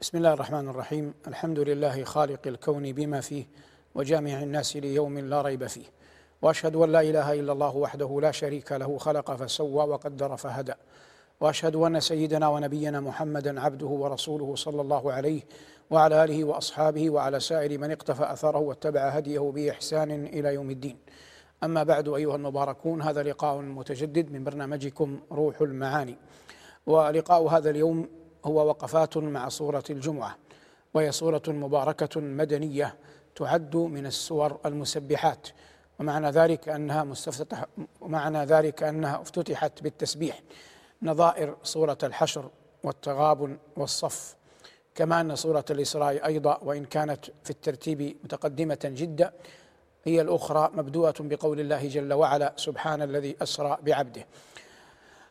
بسم الله الرحمن الرحيم. الحمد لله خالق الكون بما فيه وجامع الناس ليوم لا ريب فيه. وأشهد أن لا إله إلا الله وحده لا شريك له خلق فسوى وقدر فهدى. وأشهد أن سيدنا ونبينا محمدا عبده ورسوله صلى الله عليه وعلى آله وأصحابه وعلى سائر من اقتفى أثره واتبع هديه بإحسان إلى يوم الدين. أما بعد أيها المباركون هذا لقاء متجدد من برنامجكم روح المعاني. ولقاء هذا اليوم هو وقفات مع سورة الجمعة وهي سورة مباركة مدنية تعد من السور المسبحات. ومعنى ذلك أنها مستفتح ومعنى ذلك أنها افتتحت بالتسبيح نظائر سورة الحشر والتغابن والصف. كما أن سورة الإسراء أيضا وإن كانت في الترتيب متقدمة جدا هي الأخرى مبدوءة بقول الله جل وعلا سبحان الذي أسرى بعبده.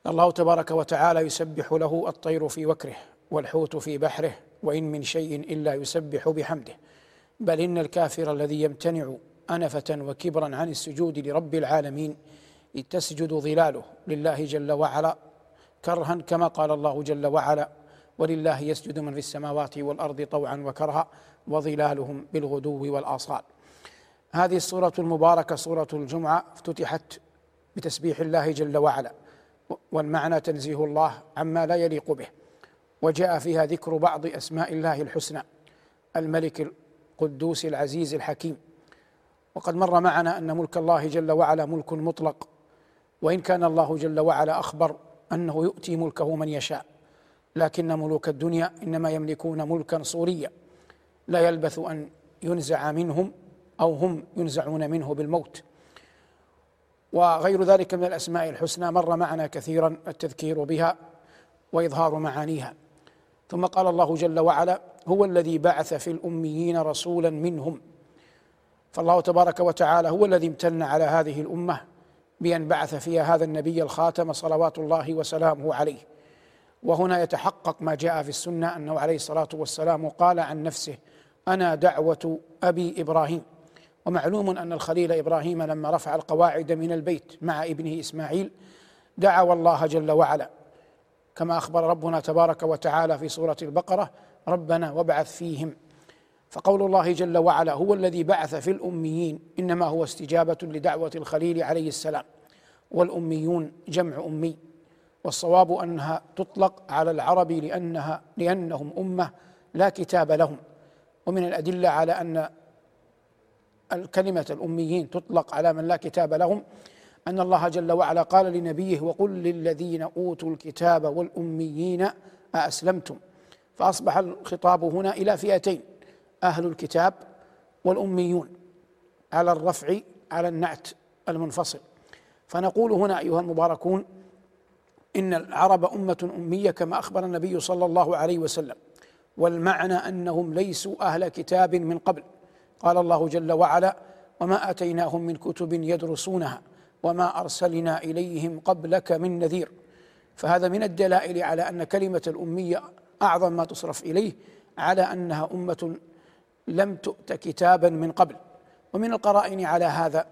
الله تبارك وتعالى يسبح له الطير في وكره والحوت في بحره وإن من شيء إلا يسبح بحمده. بل إن الكافر الذي يمتنع أنفة وكبرا عن السجود لرب العالمين تسجد ظلاله لله جل وعلا كرها كما قال الله جل وعلا ولله يسجد من في السماوات والأرض طوعا وكرها وظلالهم بالغدو والآصال. هذه السورة المباركة سورة الجمعة افتتحت بتسبيح الله جل وعلا. والمعنى تنزيه الله عما لا يليق به. وجاء فيها ذكر بعض أسماء الله الحسنى الملك القدوس العزيز الحكيم. وقد مر معنا أن ملك الله جل وعلا ملك مطلق وإن كان الله جل وعلا أخبر أنه يؤتي ملكه من يشاء. لكن ملوك الدنيا إنما يملكون ملكا صوريا لا يلبث أن ينزع منهم أو هم ينزعون منه بالموت. وغير ذلك من الأسماء الحسنى مر معنا كثيرا التذكير بها وإظهار معانيها. ثم قال الله جل وعلا هو الذي بعث في الأميين رسولا منهم. فالله تبارك وتعالى هو الذي امتن على هذه الأمة بأن بعث فيها هذا النبي الخاتم صلوات الله وسلامه عليه. وهنا يتحقق ما جاء في السنة أنه عليه الصلاة والسلام قال عن نفسه أنا دعوة أبي إبراهيم. ومعلوم أن الخليل إبراهيم لما رفع القواعد من البيت مع ابنه إسماعيل دعوا الله جل وعلا. كما أخبر ربنا تبارك وتعالى في سورة البقرة ربنا وابعث فيهم. فقول الله جل وعلا هو الذي بعث في الأميين إنما هو استجابة لدعوة الخليل عليه السلام. والأميون جمع أمي. والصواب أنها تطلق على العرب لأنها لأنهم أمة لا كتاب لهم. ومن الأدلة على أن الكلمة الأميين تطلق على من لا كتاب لهم أن الله جل وعلا قال لنبيه وقل للذين أوتوا الكتاب والأميين أأسلمتم. فأصبح الخطاب هنا إلى فئتين أهل الكتاب والأميون على الرفع على النعت المنفصل. فنقول هنا أيها المباركون إن العرب أمة أمية كما أخبر النبي صلى الله عليه وسلم والمعنى أنهم ليسوا أهل كتاب من قبل. قال الله جل وعلا وما آتيناهم من كتب يدرسونها وما أرسلنا إليهم قبلك من نذير. فهذا من الدلائل على أن كلمة الأمية أعظم ما تصرف إليه على أنها أمة لم تؤت كتابا من قبل. ومن القرائن على هذا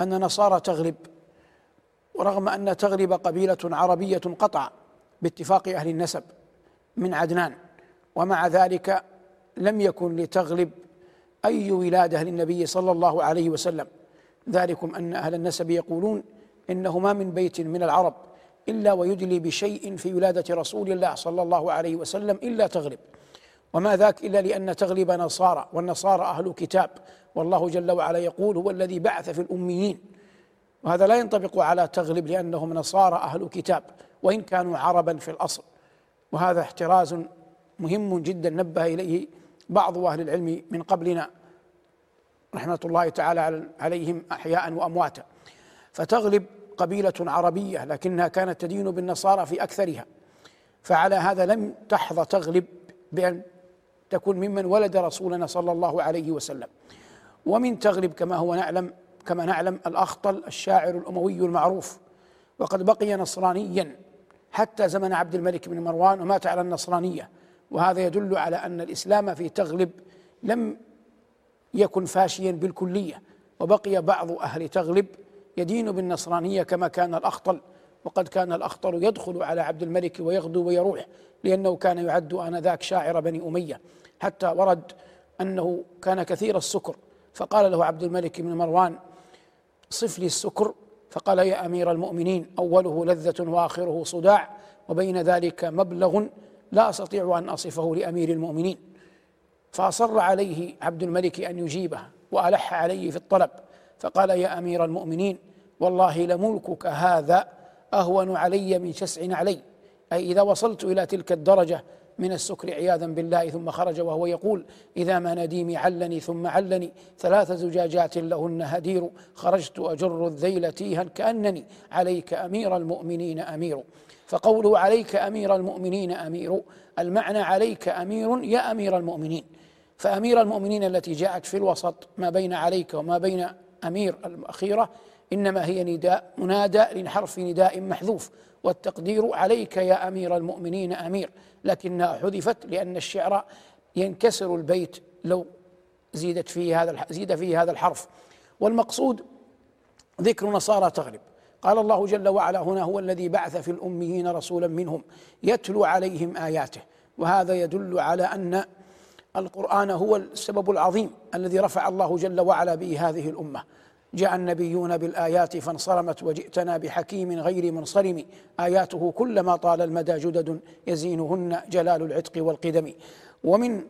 أن نصارى تغلب ورغم أن تغلب قبيلة عربية قطع باتفاق أهل النسب من عدنان ومع ذلك لم يكن لتغلب أي ولادة للنبي صلى الله عليه وسلم. ذلكم أن أهل النسب يقولون إنه ما من بيت من العرب إلا ويدلي بشيء في ولادة رسول الله صلى الله عليه وسلم إلا تغلب وما ذاك إلا لأن تغلب نصارى والنصارى أهل كتاب. والله جل وعلا يقول هو الذي بعث في الأميين. وهذا لا ينطبق على تغلب لأنهم نصارى أهل كتاب وإن كانوا عربا في الأصل. وهذا احتراز مهم جدا نبه إليه بعض أهل العلم من قبلنا رحمة الله تعالى عليهم أحياء وأمواتا. فتغلب قبيلة عربية لكنها كانت تدين بالنصارى في أكثرها. فعلى هذا لم تحظى تغلب بأن تكون ممن ولد رسولنا صلى الله عليه وسلم. ومن تغلب كما هو نعلم كما نعلم الأخطل الشاعر الأموي المعروف. وقد بقي نصرانيا حتى زمن عبد الملك بن مروان ومات على النصرانية. وهذا يدل على أن الإسلام في تغلب لم يكن فاشيا بالكلية وبقي بعض أهل تغلب يدين بالنصرانية كما كان الأخطل وقد كان الأخطر يدخل على عبد الملك ويغدو ويروح لأنه كان يعد آنذاك شاعر بني أمية. حتى ورد أنه كان كثير السكر فقال له عبد الملك بن مروان صف لي السكر. فقال يا أمير المؤمنين أوله لذة وآخره صداع وبين ذلك مبلغ لا أستطيع أن أصفه لأمير المؤمنين. فأصر عليه عبد الملك أن يجيبه وألح عليه في الطلب. فقال يا أمير المؤمنين والله لملكك هذا أهون علي من شسع علي. أي إذا وصلت إلى تلك الدرجة من السكر عياذا بالله ثم خرج وهو يقول إذا ما نديمي علني ثم علني ثلاث زجاجات لهن هدير خرجت أجر الذيل تيها كأنني عليك أمير المؤمنين أمير. فقوله عليك أمير المؤمنين أمير المعنى عليك أمير يا أمير المؤمنين. فأمير المؤمنين التي جاءت في الوسط ما بين عليك وما بين أمير الأخيرة إنما هي نداء منادى لحرف نداء محذوف. والتقدير عليك يا أمير المؤمنين أمير. لكنها حذفت لأن الشعر ينكسر البيت لو زيدت فيه هذا زيد فيه هذا الحرف. والمقصود ذكر نصارى تغلب قال الله جل وعلا هنا هو الذي بعث في الأميين رسولا منهم يتلو عليهم آياته. وهذا يدل على أن القرآن هو السبب العظيم الذي رفع الله جل وعلا به هذه الأمة. جاء النبيون بالآيات فانصرمت وجئتنا بحكيم غير منصرم. آياته كلما طال المدى جدد يزينهن جلال العتق والقدم. ومن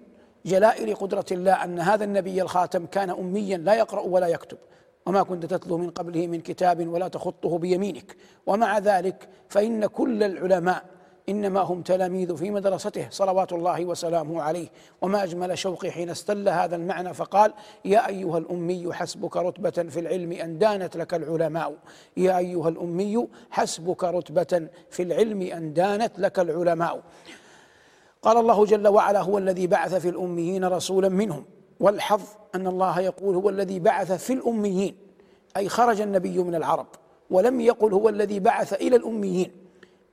جلائل قدرة الله أن هذا النبي الخاتم كان أميا لا يقرأ ولا يكتب. وما كنت تتلو من قبله من كتاب ولا تخطه بيمينك. ومع ذلك فإن كل العلماء إنما هم تلاميذ في مدرسته صلوات الله وسلامه عليه. وما أجمل شوقي حين استل هذا المعنى فقال يا أيها الأمي حسبك رتبة في العلم أن دانت لك العلماء. يا أيها الأمي حسبك رتبة في العلم أن دانت لك العلماء. قال الله جل وعلا هو الذي بعث في الأميين رسولا منهم. والحظ أن الله يقول هو الذي بعث في الأميين أي خرج النبي من العرب ولم يقل هو الذي بعث إلى الأميين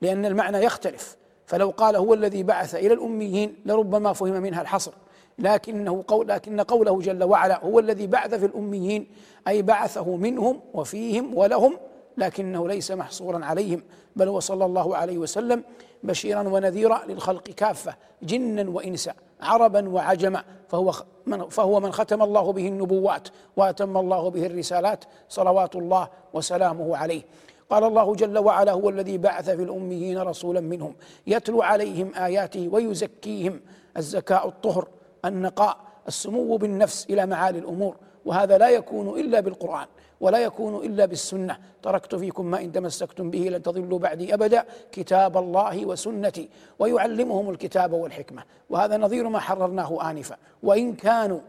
لأن المعنى يختلف. فلو قال هو الذي بعث إلى الأميين لربما فهم منها الحصر. لكنه قول لكن قوله جل وعلا هو الذي بعث في الأميين أي بعثه منهم وفيهم ولهم لكنه ليس محصورا عليهم بل هو صلى الله عليه وسلم بشيرا ونذيرا للخلق كافة جنا وإنسا. عربا وعجما. فهو من فهو من ختم الله به النبوات وأتم الله به الرسالات صلوات الله وسلامه عليه. قال الله جل وعلا هو الذي بعث في الأميين رسولا منهم يتلو عليهم آياته ويزكيهم الزكاء الطهر النقاء السمو بالنفس إلى معالي الأمور. وهذا لا يكون إلا بالقرآن. ولا يكون إلا بالسنة. تركت فيكم ما إن تمسكتم به لن تضلوا بعدي أبدا. كتاب الله وسنتي. ويعلمهم الكتاب والحكمة. وهذا نظير ما حررناه آنفا. وإن كانوا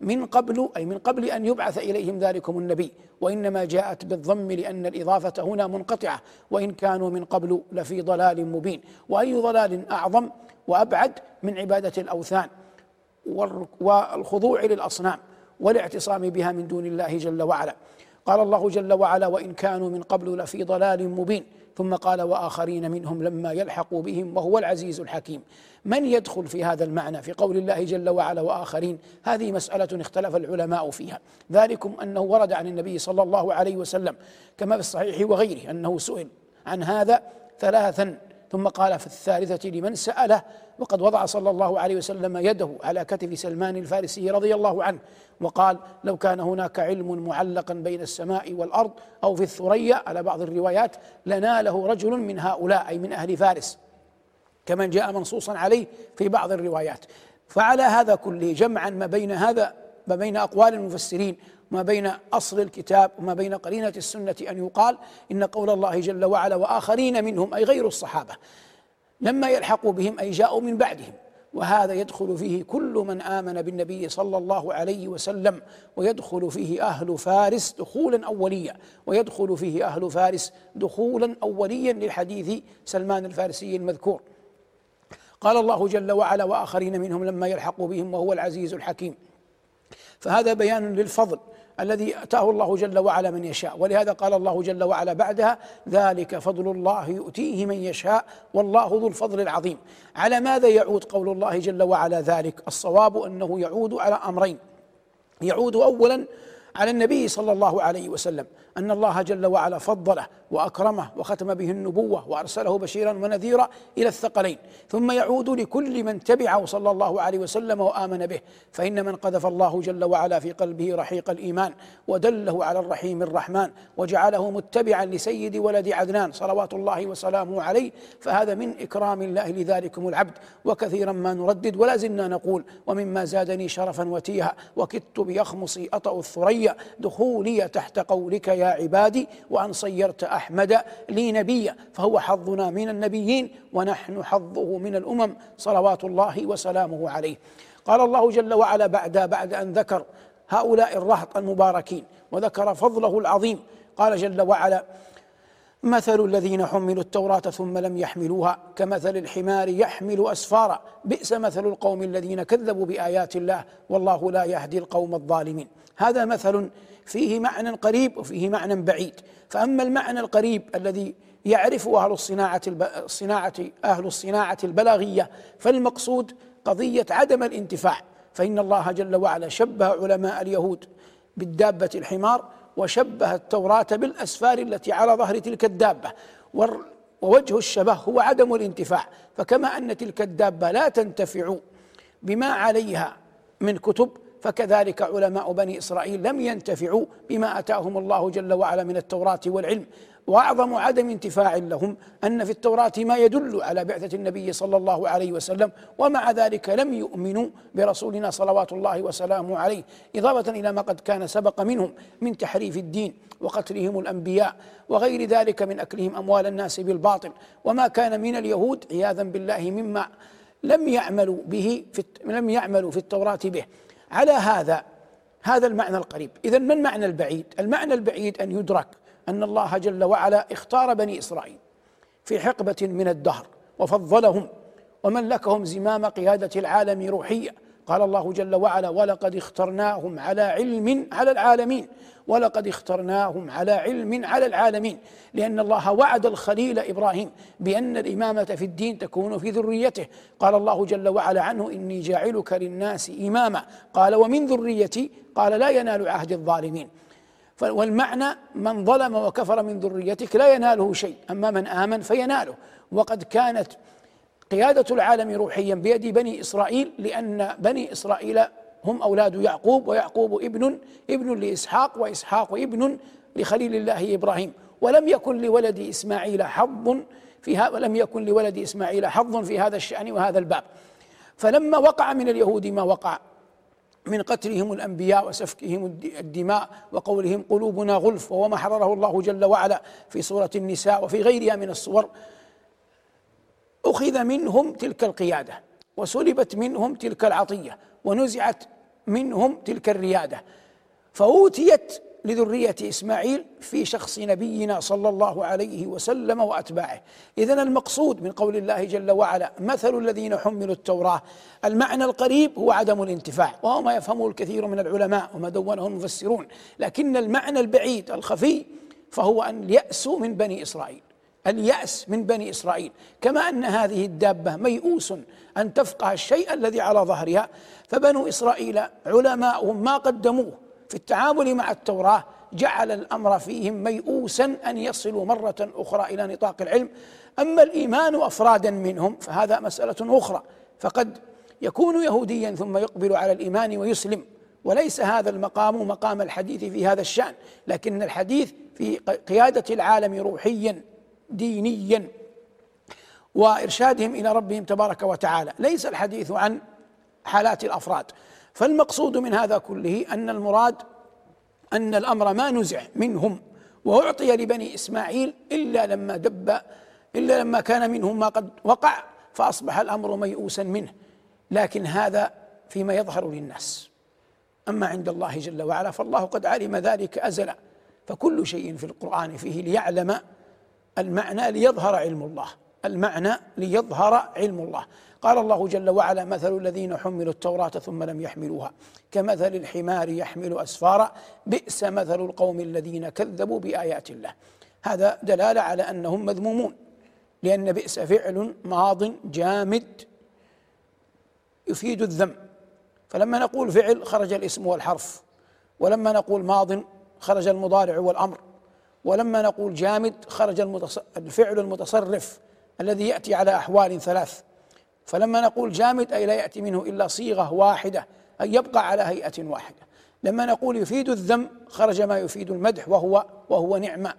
من قبل أي من قبل أن يبعث إليهم ذلكم النبي. وإنما جاءت بالضم لأن الإضافة هنا منقطعة. وإن كانوا من قبل لفي ضلال مبين. وأي ضلال أعظم وأبعد من عبادة الأوثان والخضوع للأصنام. والاعتصام بها من دون الله جل وعلا. قال الله جل وعلا وإن كانوا من قبل لفي ضلال مبين. ثم قال وآخرين منهم لما يلحقوا بهم وهو العزيز الحكيم. من يدخل في هذا المعنى في قول الله جل وعلا وآخرين؟ هذه مسألة اختلف العلماء فيها. ذلكم أنه ورد عن النبي صلى الله عليه وسلم كما في الصحيح وغيره أنه سئل عن هذا ثلاثا. ثم قال في الثالثة لمن سأله؟ وقد وضع صلى الله عليه وسلم يده على كتف سلمان الفارسي رضي الله عنه وقال لو كان هناك علم معلقا بين السماء والأرض أو في الثريا على بعض الروايات لناله رجل من هؤلاء أي من أهل فارس. كما جاء منصوصا عليه في بعض الروايات. فعلى هذا كله جمعا ما بين هذا ما بين أقوال المفسرين ما بين أصل الكتاب وما بين قرينة السنة أن يقال إن قول الله جل وعلا وآخرين منهم أي غير الصحابة. لما يلحقوا بهم أي جاءوا من بعدهم. وهذا يدخل فيه كل من آمن بالنبي صلى الله عليه وسلم ويدخل فيه أهل فارس دخولا اوليا ويدخل فيه أهل فارس دخولا اوليا للحديث سلمان الفارسي المذكور. قال الله جل وعلا وآخرين منهم لما يلحقوا بهم وهو العزيز الحكيم. فهذا بيان للفضل الذي أتاه الله جل وعلا من يشاء. ولهذا قال الله جل وعلا بعدها ذلك فضل الله يؤتيه من يشاء والله ذو الفضل العظيم. على ماذا يعود قول الله جل وعلا ذلك؟ الصواب أنه يعود على أمرين. يعود اولا على النبي صلى الله عليه وسلم. أن الله جل وعلا فضله وأكرمه وختم به النبوة وأرسله بشيرا ونذيرا إلى الثقلين. ثم يعود لكل من تبعه صلى الله عليه وسلم وآمن به. فإن من قذف الله جل وعلا في قلبه رحيق الإيمان ودله على الرحيم الرحمن وجعله متبعا لسيد ولد عدنان صلوات الله وسلامه عليه فهذا من إكرام الله لذلكم العبد. وكثيرا ما نردد ولا زلنا نقول ومما زادني شرفا وتيها وكدت بيخمصي أطأ الثريا دخولي تحت قولك يا عبادي وأن صيرت أحمد لي نبيا فهو حظنا من النبيين ونحن حظه من الأمم صلوات الله وسلامه عليه. قال الله جل وعلا بعد بعد أن ذكر هؤلاء الرهط المباركين وذكر فضله العظيم. قال جل وعلا مثل الذين حملوا التوراة ثم لم يحملوها كمثل الحمار يحمل أسفارا بئس مثل القوم الذين كذبوا بآيات الله والله لا يهدي القوم الظالمين. هذا مثل فيه معنى قريب وفيه معنى بعيد. فأما المعنى القريب الذي يعرفه أهل الصناعة الصناعة أهل الصناعة البلاغية فالمقصود قضية عدم الانتفاع. فإن الله جل وعلا شبه علماء اليهود بالدابة الحمار وشبه التوراة بالأسفار التي على ظهر تلك الدابة. ووجه الشبه هو عدم الانتفاع. فكما أن تلك الدابة لا تنتفع بما عليها من كتب فكذلك علماء بني إسرائيل لم ينتفعوا بما أتاهم الله جل وعلا من التوراة والعلم. وأعظم عدم انتفاع لهم أن في التوراة ما يدل على بعثة النبي صلى الله عليه وسلم ومع ذلك لم يؤمنوا برسولنا صلوات الله وسلامه عليه إضافة إلى ما قد كان سبق منهم من تحريف الدين وقتلهم الأنبياء وغير ذلك من أكلهم أموال الناس بالباطل. وما كان من اليهود عياذا بالله مما لم يعملوا به في لم يعملوا في التوراة به. على هذا هذا المعنى القريب. اذا ما المعنى البعيد؟ المعنى البعيد أن يدرك أن الله جل وعلا اختار بني إسرائيل في حقبة من الدهر وفضلهم وملكهم زمام قيادة العالم روحيا قال الله جل وعلا ولقد اخترناهم على علم على العالمين ولقد اخترناهم على علم على العالمين لأن الله وعد الخليل إبراهيم بأن الإمامة في الدين تكون في ذريته. قال الله جل وعلا عنه إني جاعلك للناس إماما. قال ومن ذريتي؟ قال لا ينال عهد الظالمين. والمعنى من ظلم وكفر من ذريتك لا يناله شيء أما من آمن فيناله وقد كانت قيادة العالم روحيا بيد بني إسرائيل لأن بني إسرائيل هم أولاد يعقوب ويعقوب ابن ابن لإسحاق وإسحاق ابن لخليل الله إبراهيم. ولم يكن لولد إسماعيل حظ في هذا ولم يكن لولد إسماعيل حظ في هذا الشأن وهذا الباب. فلما وقع من اليهود ما وقع؟ من قتلهم الأنبياء وسفكهم الدماء وقولهم قلوبنا غلف وهو ما حرره الله جل وعلا في سورة النساء وفي غيرها من الصور. أخذ منهم تلك القيادة وسلبت منهم تلك العطية ونزعت منهم تلك الريادة. فأوتيت لذرية إسماعيل في شخص نبينا صلى الله عليه وسلم وأتباعه. إذا المقصود من قول الله جل وعلا مثل الذين حملوا التوراة. المعنى القريب هو عدم الانتفاع وهو ما يفهمه الكثير من العلماء وما دونه المفسرون. لكن المعنى البعيد الخفي فهو أن يأسوا من بني إسرائيل. اليأس من بني إسرائيل. كما أن هذه الدابة ميؤوس أن تفقه الشيء الذي على ظهرها فبنو إسرائيل علماؤهم ما قدموه في التعامل مع التوراة جعل الأمر فيهم ميؤوسا أن يصلوا مرة أخرى إلى نطاق العلم. أما الإيمان أفرادا منهم فهذا مسألة أخرى. فقد يكون يهوديا ثم يقبل على الإيمان ويسلم. وليس هذا المقام مقام الحديث في هذا الشأن لكن الحديث في قيادة العالم روحيا. دينيا وإرشادهم إلى ربهم تبارك وتعالى. ليس الحديث عن حالات الأفراد. فالمقصود من هذا كله أن المراد أن الأمر ما نزع منهم واعطي لبني إسماعيل إلا لما دب إلا لما كان منهم ما قد وقع فأصبح الأمر ميؤوسا منه. لكن هذا فيما يظهر للناس. أما عند الله جل وعلا فالله قد علم ذلك أزلا. فكل شيء في القرآن فيه ليعلم المعنى ليظهر علم الله. المعنى ليظهر علم الله. قال الله جل وعلا مثل الذين حملوا التوراة ثم لم يحملوها كمثل الحمار يحمل أسفارا بئس مثل القوم الذين كذبوا بآيات الله. هذا دلالة على أنهم مذمومون لأن بئس فعل ماض جامد يفيد الذم. فلما نقول فعل خرج الاسم والحرف ولما نقول ماض خرج المضارع والأمر. ولما نقول جامد خرج الفعل المتصرف الذي يأتي على أحوال ثلاث. فلما نقول جامد أي لا يأتي منه إلا صيغة واحدة أي يبقى على هيئة واحدة. لما نقول يفيد الذم خرج ما يفيد المدح وهو وهو نعمة.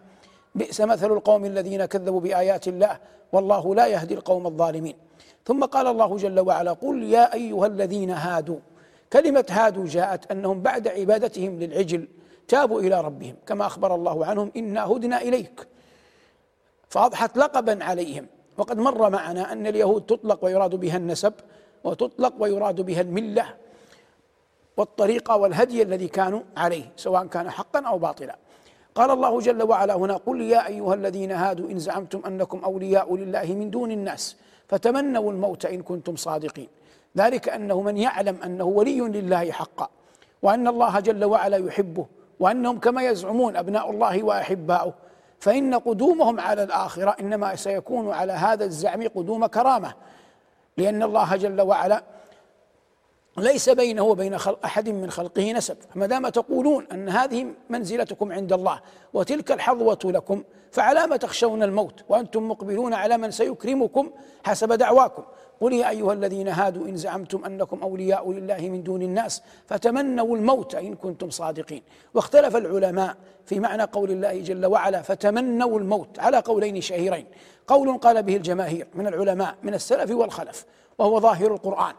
بئس مثل القوم الذين كذبوا بآيات الله والله لا يهدي القوم الظالمين. ثم قال الله جل وعلا قل يا أيها الذين هادوا. كلمة هادوا جاءت أنهم بعد عبادتهم للعجل تابوا إلى ربهم كما أخبر الله عنهم إنا هدنا إليك. فأضحت لقبا عليهم. وقد مر معنا أن اليهود تطلق ويراد بها النسب وتطلق ويراد بها الملة والطريقة والهدي الذي كانوا عليه سواء كان حقا أو باطلا. قال الله جل وعلا هنا قل يا أيها الذين هادوا إن زعمتم أنكم أولياء لله من دون الناس فتمنوا الموت إن كنتم صادقين. ذلك أنه من يعلم أنه ولي لله حقا وأن الله جل وعلا يحبه وأنهم كما يزعمون أبناء الله وأحباؤه. فإن قدومهم على الآخرة إنما سيكون على هذا الزعم قدوم كرامة. لأن الله جل وعلا ليس بينه وبين خلق أحد من خلقه نسب. فما دام تقولون أن هذه منزلتكم عند الله وتلك الحظوة لكم فعلى ما تخشون الموت؟ وأنتم مقبلون على من سيكرمكم حسب دعواكم. قل يا أيها الذين هادوا إن زعمتم أنكم أولياء لله من دون الناس فتمنوا الموت إن كنتم صادقين. واختلف العلماء في معنى قول الله جل وعلا فتمنوا الموت على قولين شهيرين. قول قال به الجماهير من العلماء من السلف والخلف وهو ظاهر القرآن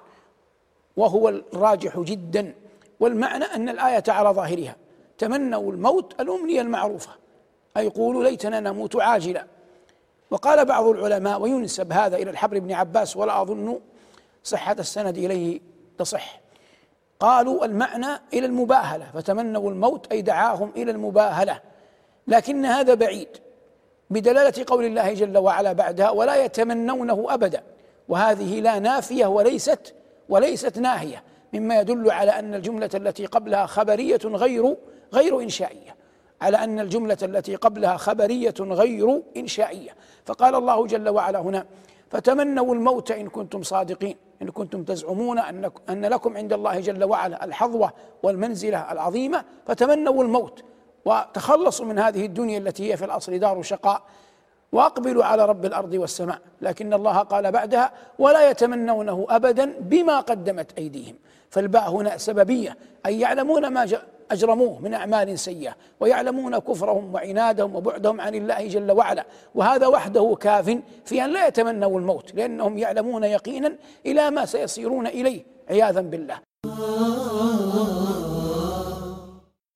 وهو الراجح جدا والمعنى أن الآية على ظاهرها تمنوا الموت الأمنية المعروفة أي قولوا ليتنا نموت عاجلا. وقال بعض العلماء وينسب هذا إلى الحبر بن عباس ولا أظن صحة السند إليه تصح. قالوا المعنى إلى المباهلة فتمنوا الموت أي دعاهم إلى المباهلة. لكن هذا بعيد بدلالة قول الله جل وعلا بعدها ولا يتمنونه أبدا. وهذه لا نافية وليست وليست ناهية مما يدل على أن الجملة التي قبلها خبرية غير غير إنشائية. على أن الجملة التي قبلها خبرية غير إنشائية. فقال الله جل وعلا هنا فتمنوا الموت إن كنتم صادقين. إن كنتم تزعمون أن, لكم عند الله جل وعلا الحظوة والمنزلة العظيمة فتمنوا الموت. وتخلصوا من هذه الدنيا التي هي في الأصل دار شقاء. وأقبلوا على رب الأرض والسماء. لكن الله قال بعدها ولا يتمنونه ابدا بما قدمت أيديهم. فالباء هنا سببية. أي يعلمون ما أجرموه من أعمال سيئة ويعلمون كفرهم وعنادهم وبعدهم عن الله جل وعلا. وهذا وحده كاف في أن لا يتمنوا الموت لأنهم يعلمون يقينا إلى ما سيصيرون إليه عياذا بالله.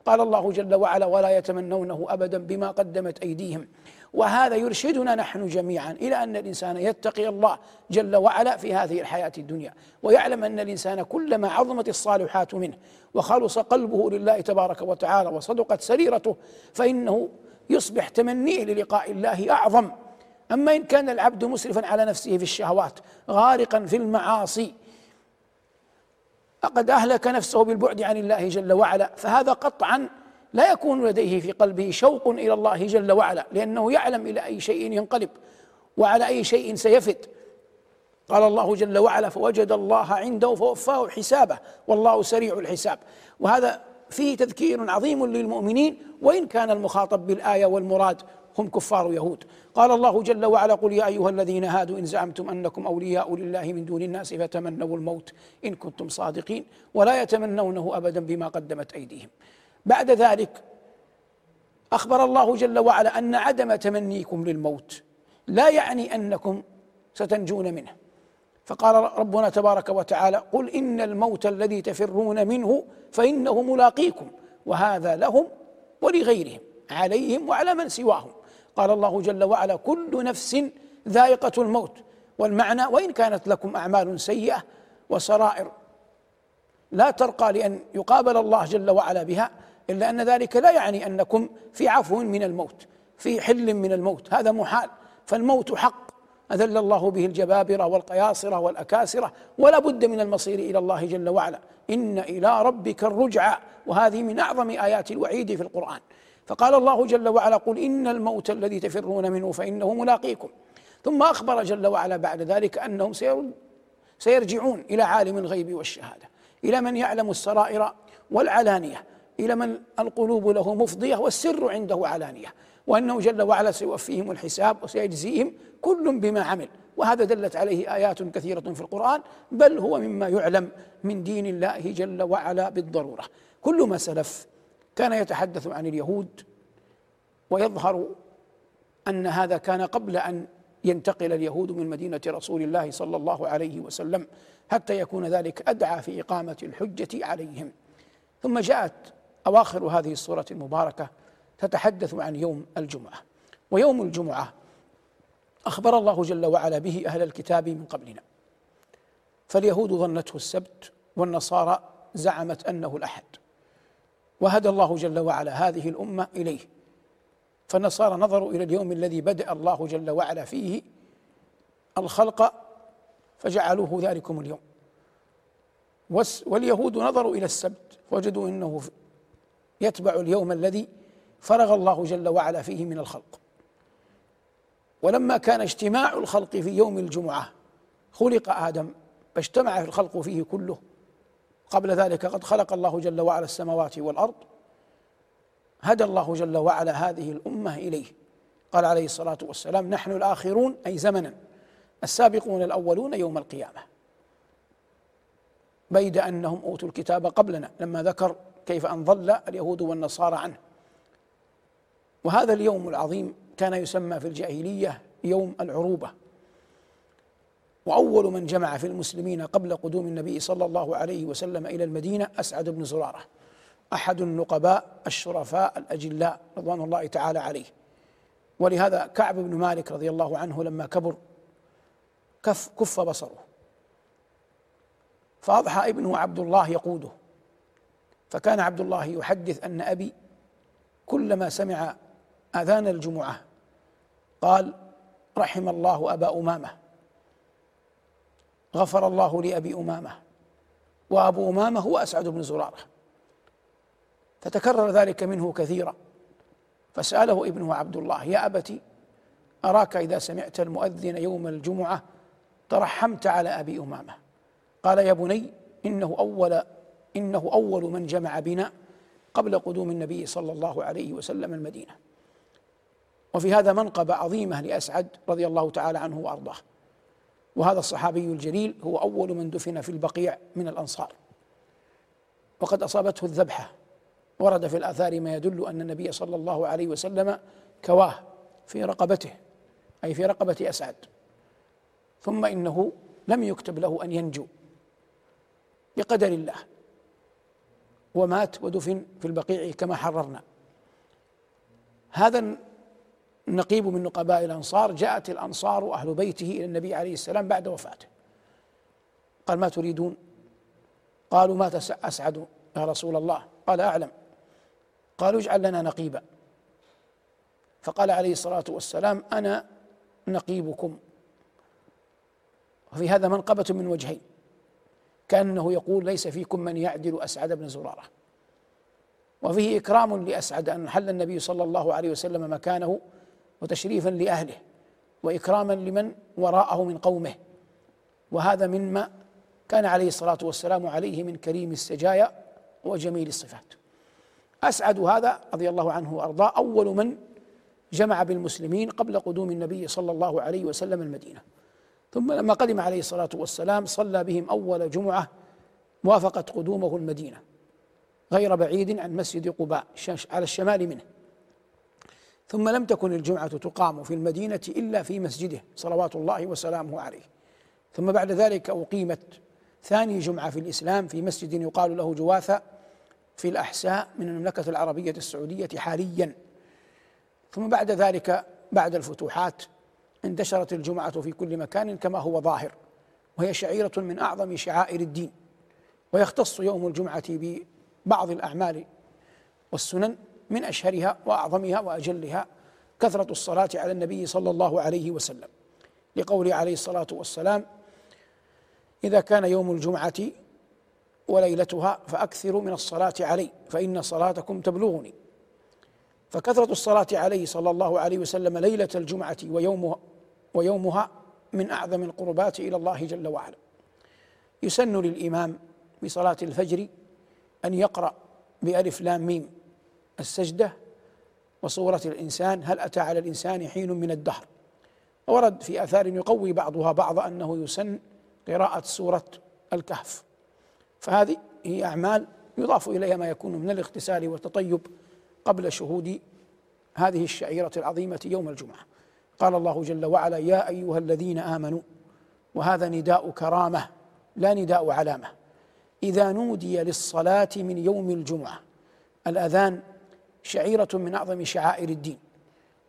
قال الله جل وعلا ولا يتمنونه ابدا بما قدمت أيديهم. وهذا يرشدنا نحن جميعا إلى أن الإنسان يتقي الله جل وعلا في هذه الحياة الدنيا ويعلم أن الإنسان كلما عظمت الصالحات منه وخلص قلبه لله تبارك وتعالى وصدقت سريرته فإنه يصبح تمنيه للقاء الله أعظم. أما إن كان العبد مسرفا على نفسه في الشهوات غارقا في المعاصي فقد أهلك نفسه بالبعد عن الله جل وعلا فهذا قطعا لا يكون لديه في قلبه شوق إلى الله جل وعلا لأنه يعلم إلى أي شيء ينقلب وعلى أي شيء سيفد. قال الله جل وعلا فوجد الله عنده فوفاه حسابه والله سريع الحساب. وهذا فيه تذكير عظيم للمؤمنين وإن كان المخاطب بالآية والمراد هم كفار يهود. قال الله جل وعلا قل يا أيها الذين هادوا إن زعمتم أنكم أولياء لله من دون الناس فتمنوا الموت إن كنتم صادقين ولا يتمنونه أبدا بما قدمت أيديهم. بعد ذلك أخبر الله جل وعلا أن عدم تمنيكم للموت لا يعني أنكم ستنجون منه. فقال ربنا تبارك وتعالى قل إن الموت الذي تفرون منه فإنه ملاقيكم وهذا لهم ولغيرهم عليهم وعلى من سواهم. قال الله جل وعلا كل نفس ذائقة الموت والمعنى وإن كانت لكم أعمال سيئة وسرائر لا ترقى لأن يقابل الله جل وعلا بها إلا أن ذلك لا يعني أنكم في عفو من الموت في حل من الموت هذا محال فالموت حق. أذل الله به الجبابرة والقياصرة والأكاسرة ولا بد من المصير إلى الله جل وعلا. إن إلى ربك الرجعى وهذه من أعظم آيات الوعيد في القرآن. فقال الله جل وعلا قل إن الموت الذي تفرون منه فإنه ملاقيكم. ثم أخبر جل وعلا بعد ذلك أنهم سيرجعون إلى عالم الغيب والشهادة إلى من يعلم السرائر والعلانية. إلى من القلوب له مفضية والسر عنده علانية وأنه جل وعلا سيوفيهم الحساب وسيجزيهم كل بما عمل. وهذا دلت عليه آيات كثيرة في القرآن بل هو مما يعلم من دين الله جل وعلا بالضرورة. كل ما سلف كان يتحدث عن اليهود ويظهر أن هذا كان قبل أن ينتقل اليهود من مدينة رسول الله صلى الله عليه وسلم حتى يكون ذلك أدعى في إقامة الحجة عليهم. ثم جاءت أواخر هذه السورة المباركة تتحدث عن يوم الجمعة. ويوم الجمعة أخبر الله جل وعلا به أهل الكتاب من قبلنا. فاليهود ظنته السبت والنصارى زعمت أنه الأحد. وهدى الله جل وعلا هذه الأمة إليه. فالنصارى نظروا إلى اليوم الذي بدأ الله جل وعلا فيه الخلق فجعلوه ذلكم اليوم. واليهود نظروا إلى السبت فوجدوا أنه يتبع اليوم الذي فرغ الله جل وعلا فيه من الخلق. ولما كان اجتماع الخلق في يوم الجمعة خلق آدم فاجتمع الخلق فيه كله. قبل ذلك قد خلق الله جل وعلا السماوات والأرض. هدى الله جل وعلا هذه الأمة إليه. قال عليه الصلاة والسلام نحن الآخرون أي زمنا السابقون الأولون يوم القيامة. بيد أنهم أوتوا الكتاب قبلنا لما ذكر كيف أن ضل اليهود والنصارى عنه. وهذا اليوم العظيم كان يسمى في الجاهلية يوم العروبة. وأول من جمع في المسلمين قبل قدوم النبي صلى الله عليه وسلم إلى المدينة أسعد بن زرارة أحد النقباء الشرفاء الأجلاء رضوان الله تعالى عليه. ولهذا كعب بن مالك رضي الله عنه لما كبر كف كف بصره. فأضحى ابنه عبد الله يقوده. فكان عبد الله يحدث أن أبي كلما سمع أذان الجمعة قال رحم الله أبا أمامة غفر الله لابي أمامة وأبو أمامة هو أسعد بن زرارة. فتكرر ذلك منه كثيرا فسأله ابنه عبد الله يا ابت أراك إذا سمعت المؤذن يوم الجمعة ترحمت على أبي أمامة؟ قال يا بني إنه أول إنه أول من جمع بنا قبل قدوم النبي صلى الله عليه وسلم المدينة. وفي هذا منقبة عظيمة لأسعد رضي الله تعالى عنه وأرضاه. وهذا الصحابي الجليل هو أول من دفن في البقيع من الأنصار. وقد أصابته الذبحة. ورد في الآثار ما يدل أن النبي صلى الله عليه وسلم كواه في رقبته أي في رقبة أسعد. ثم إنه لم يكتب له أن ينجو. بقدر الله. ومات ودفن في البقيع كما حررنا. هذا نقيب من نقباء الأنصار. جاءت الأنصار أهل بيته إلى النبي عليه السلام بعد وفاته. قال ما تريدون؟ قالوا مات أسعد يا رسول الله. قال أعلم. قالوا اجعل لنا نقيبا. فقال عليه الصلاة والسلام أنا نقيبكم. وفي هذا منقبة من وجهين. كأنه يقول ليس فيكم من يعدل أسعد بن زرارة. وفيه إكرام لأسعد أن حل النبي صلى الله عليه وسلم مكانه وتشريفا لأهله وإكراما لمن وراءه من قومه. وهذا مما كان عليه الصلاة والسلام عليه من كريم السجايا وجميل الصفات. أسعد هذا رضي الله عنه وأرضاه أول من جمع بالمسلمين قبل قدوم النبي صلى الله عليه وسلم المدينة. ثم لما قدم عليه الصلاة والسلام صلى بهم أول جمعة وافقت قدومه المدينة غير بعيد عن مسجد قباء على الشمال منه. ثم لم تكن الجمعة تقام في المدينة إلا في مسجده صلوات الله وسلامه عليه. ثم بعد ذلك أقيمت ثاني جمعة في الإسلام في مسجد يقال له جواثة في الأحساء من المملكة العربية السعودية حاليا. ثم بعد ذلك بعد الفتوحات انتشرت الجمعة في كل مكان كما هو ظاهر وهي شعيرة من أعظم شعائر الدين ويختص يوم الجمعة ببعض الأعمال والسنن من أشهرها وأعظمها وأجلها كثرة الصلاة على النبي صلى الله عليه وسلم لقوله عليه الصلاة والسلام إذا كان يوم الجمعة وليلتها فأكثروا من الصلاة علي فإن صلاتكم تبلغني. فكثرة الصلاة عليه صلى الله عليه وسلم ليلة الجمعة ويومها ويومها من أعظم القربات إلى الله جل وعلا. يسن للإمام بصلاة الفجر أن يقرأ بألف لام ميم السجدة وصورة الإنسان هل أتى على الإنسان حين من الدهر؟ ورد في آثار يقوي بعضها بعضا أنه يسن قراءة سورة الكهف. فهذه هي أعمال يضاف إليها ما يكون من الاغتسال والتطيب قبل شهود هذه الشعيرة العظيمة يوم الجمعة. قال الله جل وعلا يا أيها الذين آمنوا وهذا نداء كرامة لا نداء علامة. إذا نودي للصلاة من يوم الجمعة الأذان شعيرة من أعظم شعائر الدين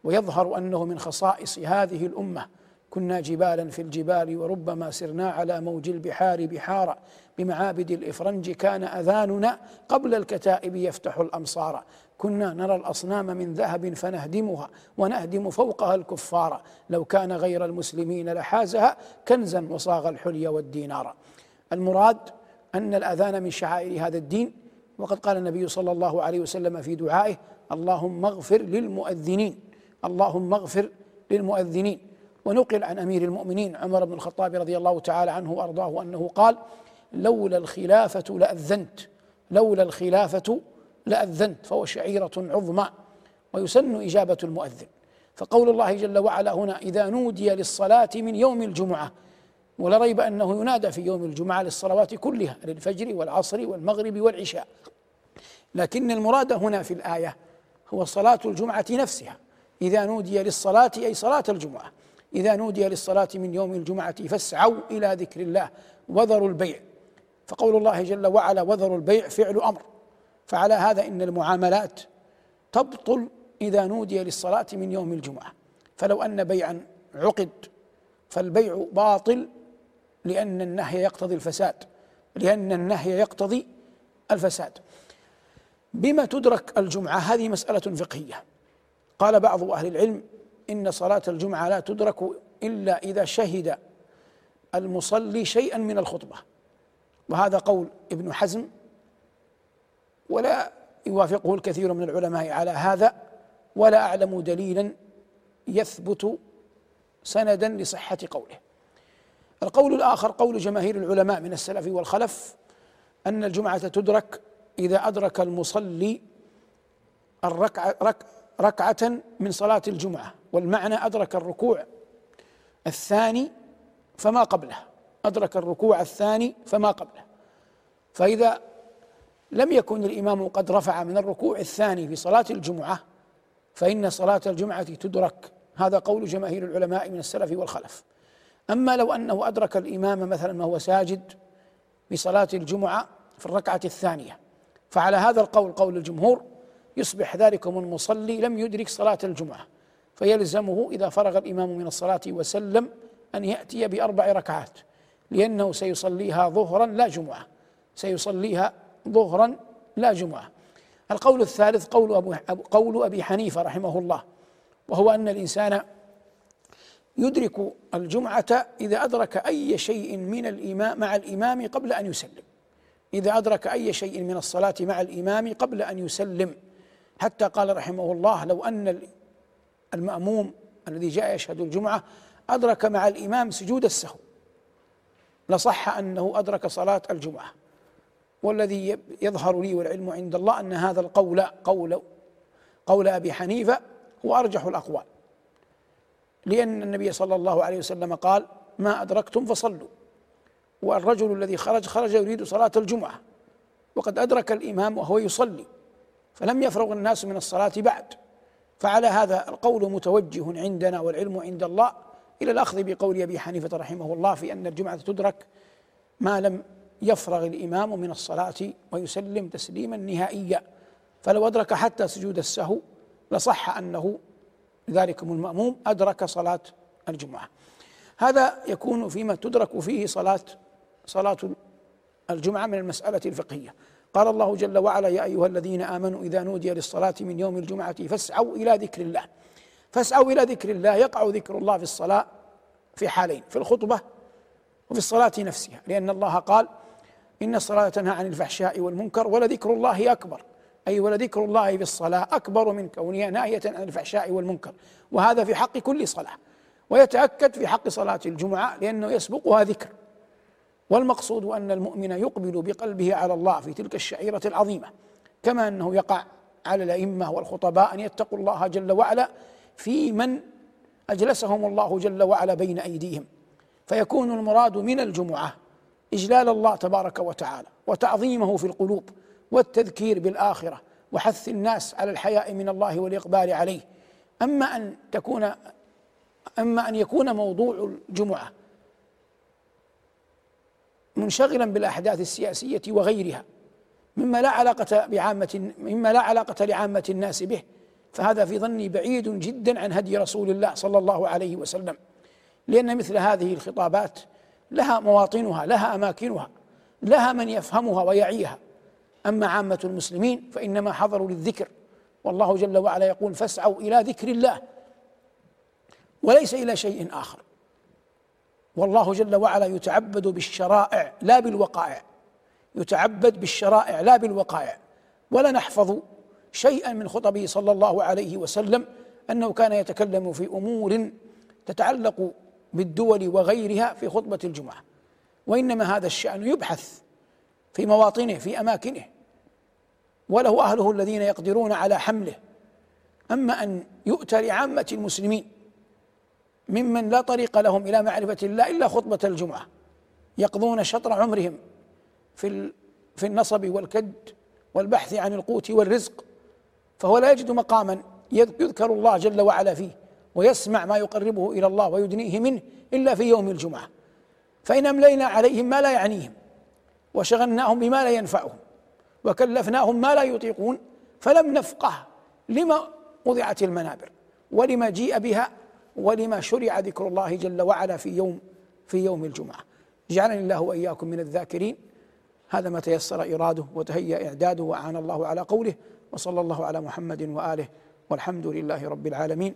ويظهر أنه من خصائص هذه الأمة. كنا جبالا في الجبال وربما سرنا على موج البحار بحارا بمعابد الإفرنج كان أذاننا قبل الكتائب يفتح الأمصار. كنا نرى الأصنام من ذهب فنهدمها ونهدم فوقها الكفار. لو كان غير المسلمين لحازها كنزا وصاغ الحلي والدينار. المراد أن الأذان من شعائر هذا الدين وقد قال النبي صلى الله عليه وسلم في دعائه اللهم اغفر للمؤذنين اللهم اغفر للمؤذنين. ونقل عن أمير المؤمنين عمر بن الخطاب رضي الله تعالى عنه وأرضاه أنه قال لولا الخلافة لأذنت لولا الخلافة لاذنت فهو شعيرة عظمى ويسن إجابة المؤذن. فقول الله جل وعلا هنا إذا نودي للصلاة من يوم الجمعة ولا ريب أنه ينادى في يوم الجمعة للصلوات كلها للفجر والعصر والمغرب والعشاء. لكن المراد هنا في الآية هو صلاة الجمعة نفسها. إذا نودي للصلاة أي صلاة الجمعة. إذا نودي للصلاة من يوم الجمعة فاسعوا إلى ذكر الله وذروا البيع. فقول الله جل وعلا وذروا البيع فعل أمر. فعلى هذا إن المعاملات تبطل إذا نودي للصلاة من يوم الجمعة. فلو أن بيعا عقد فالبيع باطل لأن النهي يقتضي الفساد لأن النهي يقتضي الفساد. بما تدرك الجمعة؟ هذه مسألة فقهية. قال بعض أهل العلم إن صلاة الجمعة لا تدرك إلا إذا شهد المصلي شيئا من الخطبة. وهذا قول ابن حزم ولا يوافقه الكثير من العلماء على هذا ولا أعلم دليلا يثبت سندا لصحة قوله. القول الآخر قول جماهير العلماء من السلف والخلف أن الجمعة تدرك إذا أدرك المصلي الركعة رك ركعة من صلاة الجمعة والمعنى أدرك الركوع الثاني فما قبله. أدرك الركوع الثاني فما قبله. فإذا لم يكن الإمام قد رفع من الركوع الثاني في صلاة الجمعة فإن صلاة الجمعة تدرك. هذا قول جماهير العلماء من السلف والخلف. أما لو أنه أدرك الإمام مثلا وهو ساجد بصلاة الجمعة في الركعة الثانية فعلى هذا القول قول الجمهور يصبح ذلكم المصلي لم يدرك صلاة الجمعة فيلزمه إذا فرغ الإمام من الصلاة وسلم أن يأتي بأربع ركعات لأنه سيصليها ظهرا لا جمعة سيصليها ظهرا لا جمعة. القول الثالث قول أبو قول أبي حنيفة رحمه الله وهو أن الإنسان يدرك الجمعة إذا أدرك أي شيء من الإمام مع الإمام قبل أن يسلم. إذا أدرك أي شيء من الصلاة مع الإمام قبل أن يسلم. حتى قال رحمه الله لو أن المأموم الذي جاء يشهد الجمعة أدرك مع الإمام سجود السهو. لصح أنه أدرك صلاة الجمعة. والذي يظهر لي والعلم عند الله أن هذا القول قول قول أبي حنيفة هو أرجح الأقوال. لأن النبي صلى الله عليه وسلم قال ما أدركتم فصلوا. والرجل الذي خرج خرج يريد صلاة الجمعة. وقد أدرك الإمام وهو يصلي فلم يفرغ الناس من الصلاة بعد. فعلى هذا القول متوجه عندنا والعلم عند الله إلى الأخذ بقول أبي حنيفة رحمه الله في أن الجمعة تدرك ما لم يفرغ الإمام من الصلاة ويسلم تسليما نهائيا. فلو أدرك حتى سجود السهو لصح أنه ذلكم المأموم أدرك صلاة الجمعة. هذا يكون فيما تدرك فيه صلاة صلاة الجمعة من المسألة الفقهية. قال الله جل وعلا يا أيها الذين آمنوا إذا نودي للصلاة من يوم الجمعة فاسعوا إلى ذكر الله. فاسعوا إلى ذكر الله يقع ذكر الله في الصلاة في حالين في الخطبة وفي الصلاة نفسها لأن الله قال إن الصلاة تنهى عن الفحشاء والمنكر ولذكر الله أكبر. أي ولذكر الله في الصلاة أكبر من كونها ناهية عن الفحشاء والمنكر. وهذا في حق كل صلاة. ويتأكد في حق صلاة الجمعة لأنه يسبقها ذكر. والمقصود أن المؤمن يقبل بقلبه على الله في تلك الشعيرة العظيمة. كما أنه يقع على الأئمة والخطباء أن يتقوا الله جل وعلا في من أجلسهم الله جل وعلا بين أيديهم. فيكون المراد من الجمعة إجلال الله تبارك وتعالى وتعظيمه في القلوب والتذكير بالآخرة وحث الناس على الحياء من الله والإقبال عليه. أما أن تكون أما أن يكون موضوع الجمعة منشغلا بالأحداث السياسية وغيرها مما لا علاقة بعامة مما لا علاقة لعامة الناس به فهذا في ظني بعيد جدا عن هدي رسول الله صلى الله عليه وسلم. لأن مثل هذه الخطابات لها مواطنها لها أماكنها لها من يفهمها ويعيها. أما عامة المسلمين فإنما حضروا للذكر. والله جل وعلا يقول فاسعوا إلى ذكر الله وليس إلى شيء آخر. والله جل وعلا يتعبد بالشرائع لا بالوقائع. يتعبد بالشرائع لا بالوقائع. ولا نحفظ شيئا من خطبه صلى الله عليه وسلم أنه كان يتكلم في أمور تتعلق بالدول وغيرها في خطبة الجمعة. وإنما هذا الشأن يبحث في مواطنه في أماكنه. وله أهله الذين يقدرون على حمله. أما أن يؤتى لعامة المسلمين ممن لا طريق لهم إلى معرفة الله إلا خطبة الجمعة. يقضون شطر عمرهم في في النصب والكد والبحث عن القوت والرزق. فهو لا يجد مقاما يذكر الله جل وعلا فيه. ويسمع ما يقربه إلى الله ويدنيه منه إلا في يوم الجمعة. فإن أملينا عليهم ما لا يعنيهم وشغلناهم بما لا ينفعهم وكلفناهم ما لا يطيقون فلم نفقه لما وضعت المنابر ولما جيء بها ولما شرع ذكر الله جل وعلا في يوم في يوم الجمعة. جعلني الله وإياكم من الذاكرين. هذا ما تيسر إراده وتهيأ إعداده وأعان الله على قوله وصلى الله على محمد وآله والحمد لله رب العالمين.